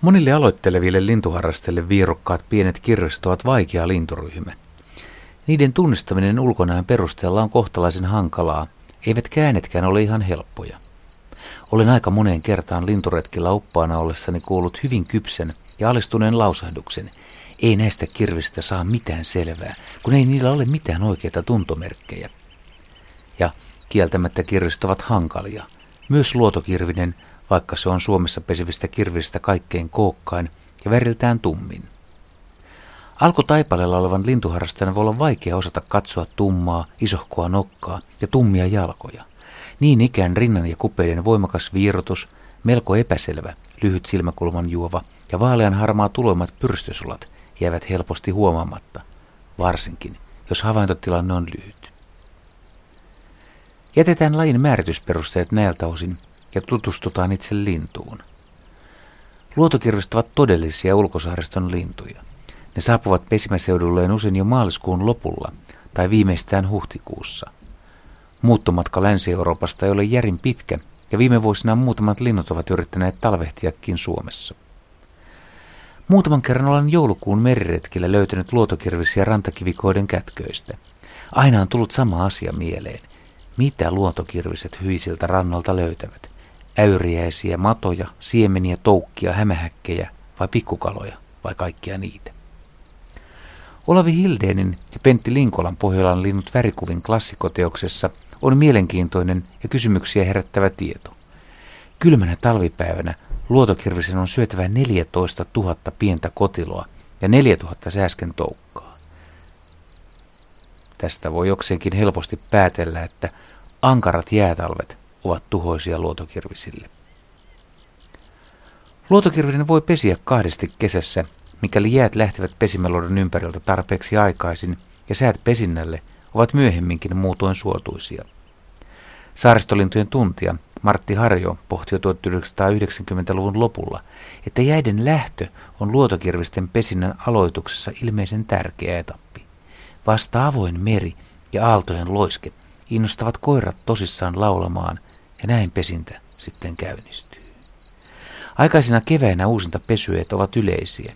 Monille aloitteleville lintuharrastajille viirukkaat pienet kirjastot ovat vaikea linturyhmä. Niiden tunnistaminen ulkonäön perusteella on kohtalaisen hankalaa, eivät äänetkään ole ihan helppoja. Olen aika moneen kertaan linturetkillä oppaana ollessani kuullut hyvin kypsen ja alistuneen lausahduksen. Ei näistä kirvistä saa mitään selvää, kun ei niillä ole mitään oikeita tuntomerkkejä. Ja kieltämättä kirvist ovat hankalia. Myös luotokirvinen vaikka se on Suomessa pesivistä kirvistä kaikkein kookkain ja väriltään tummin. Alkutaipaleella olevan lintuharrastajan voi olla vaikea osata katsoa tummaa, isohkoa nokkaa ja tummia jalkoja. Niin ikään rinnan ja kupeiden voimakas viirotus, melko epäselvä, lyhyt silmäkulman juova ja vaalean harmaa tuloimat pyrstösulat jäävät helposti huomaamatta, varsinkin jos havaintotilanne on lyhyt. Jätetään lajin määritysperusteet näiltä osin ja tutustutaan itse lintuun. Luotokirvistä ovat todellisia ulkosaariston lintuja. Ne saapuvat pesimäseudulleen usein jo maaliskuun lopulla tai viimeistään huhtikuussa. Muuttomatka Länsi-Euroopasta ei ole järin pitkä, ja viime vuosina muutamat linnut ovat yrittäneet talvehtiakin Suomessa. Muutaman kerran olen joulukuun meriretkillä löytänyt luotokirvisiä rantakivikoiden kätköistä. Aina on tullut sama asia mieleen. Mitä luotokirviset hyisiltä rannalta löytävät? Äyriäisiä, matoja, siemeniä, toukkia, hämähäkkejä vai pikkukaloja vai kaikkia niitä. Olavi Hildeenin ja Pentti Linkolan Pohjolan linnut värikuvin klassikoteoksessa on mielenkiintoinen ja kysymyksiä herättävä tieto. Kylmänä talvipäivänä luotokirvisen on syötävä 14 000 pientä kotiloa ja 4000 sääsken toukkaa. Tästä voi jokseenkin helposti päätellä, että ankarat jäätalvet ovat tuhoisia luotokirvisille. Luotokirvinen voi pesiä kahdesti kesässä, mikäli jäät lähtevät pesimäluodon ympäriltä tarpeeksi aikaisin ja säät pesinnälle ovat myöhemminkin muutoin suotuisia. Saaristolintujen tuntija Martti Harjo pohti jo 1990-luvun lopulla, että jäiden lähtö on luotokirvisten pesinnän aloituksessa ilmeisen tärkeä etappi. Vasta avoin meri ja aaltojen loiske innostavat koirat tosissaan laulamaan ja näin pesintä sitten käynnistyy. Aikaisina keväinä uusinta pesyöt ovat yleisiä.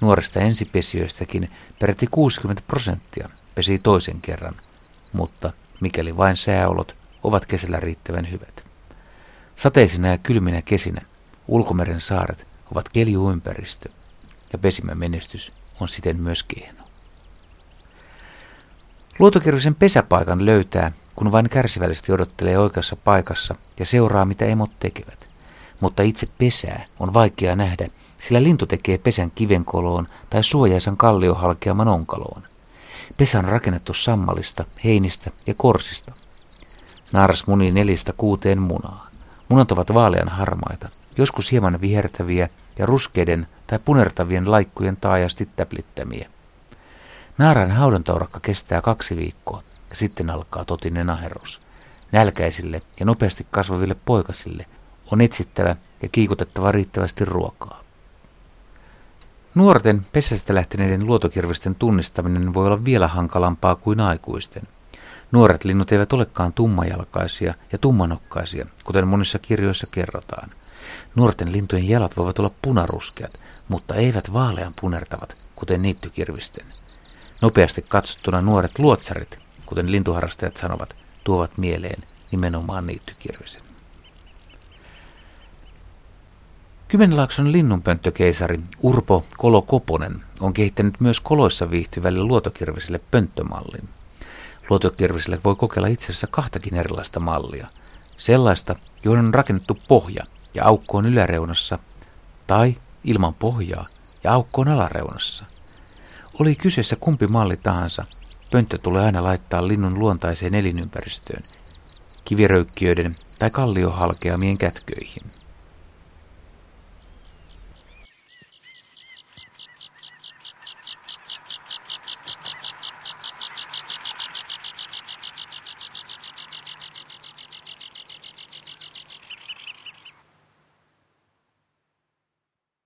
Nuorista ensipesijöistäkin peräti 60 prosenttia pesii toisen kerran, mutta mikäli vain sääolot ovat kesällä riittävän hyvät. Sateisina ja kylminä kesinä ulkomeren saaret ovat keliuympäristö ja pesimän menestys on siten myös kehno. Luotokirjoisen pesäpaikan löytää kun vain kärsivällisesti odottelee oikeassa paikassa ja seuraa, mitä emot tekevät. Mutta itse pesää on vaikea nähdä, sillä lintu tekee pesän kivenkoloon tai suojaisan kalliohalkeaman onkaloon. Pesä on rakennettu sammalista, heinistä ja korsista. Naaras munii nelistä kuuteen munaa. Munat ovat vaalean harmaita, joskus hieman vihertäviä ja ruskeiden tai punertavien laikkujen taajasti täplittämiä. Naaran haudantaurakka kestää kaksi viikkoa ja sitten alkaa totinen aherus. Nälkäisille ja nopeasti kasvaville poikasille on etsittävä ja kiikutettava riittävästi ruokaa. Nuorten pesästä lähteneiden luotokirvisten tunnistaminen voi olla vielä hankalampaa kuin aikuisten. Nuoret linnut eivät olekaan tummajalkaisia ja tummanokkaisia, kuten monissa kirjoissa kerrotaan. Nuorten lintujen jalat voivat olla punaruskeat, mutta eivät vaalean punertavat, kuten niittykirvisten. Nopeasti katsottuna nuoret luotsarit, kuten lintuharrastajat sanovat, tuovat mieleen nimenomaan niittykirvisen. Kymenlaakson linnunpönttökeisari Urpo Kolo Koponen on kehittänyt myös koloissa viihtyvälle luotokirviselle pönttömallin. Luotokirviselle voi kokeilla itse asiassa kahtakin erilaista mallia. Sellaista, johon on rakennettu pohja ja aukko on yläreunassa, tai ilman pohjaa ja aukko on alareunassa. Oli kyseessä kumpi malli tahansa, pönttö tulee aina laittaa linnun luontaiseen elinympäristöön, kiviröykkiöiden tai kalliohalkeamien kätköihin.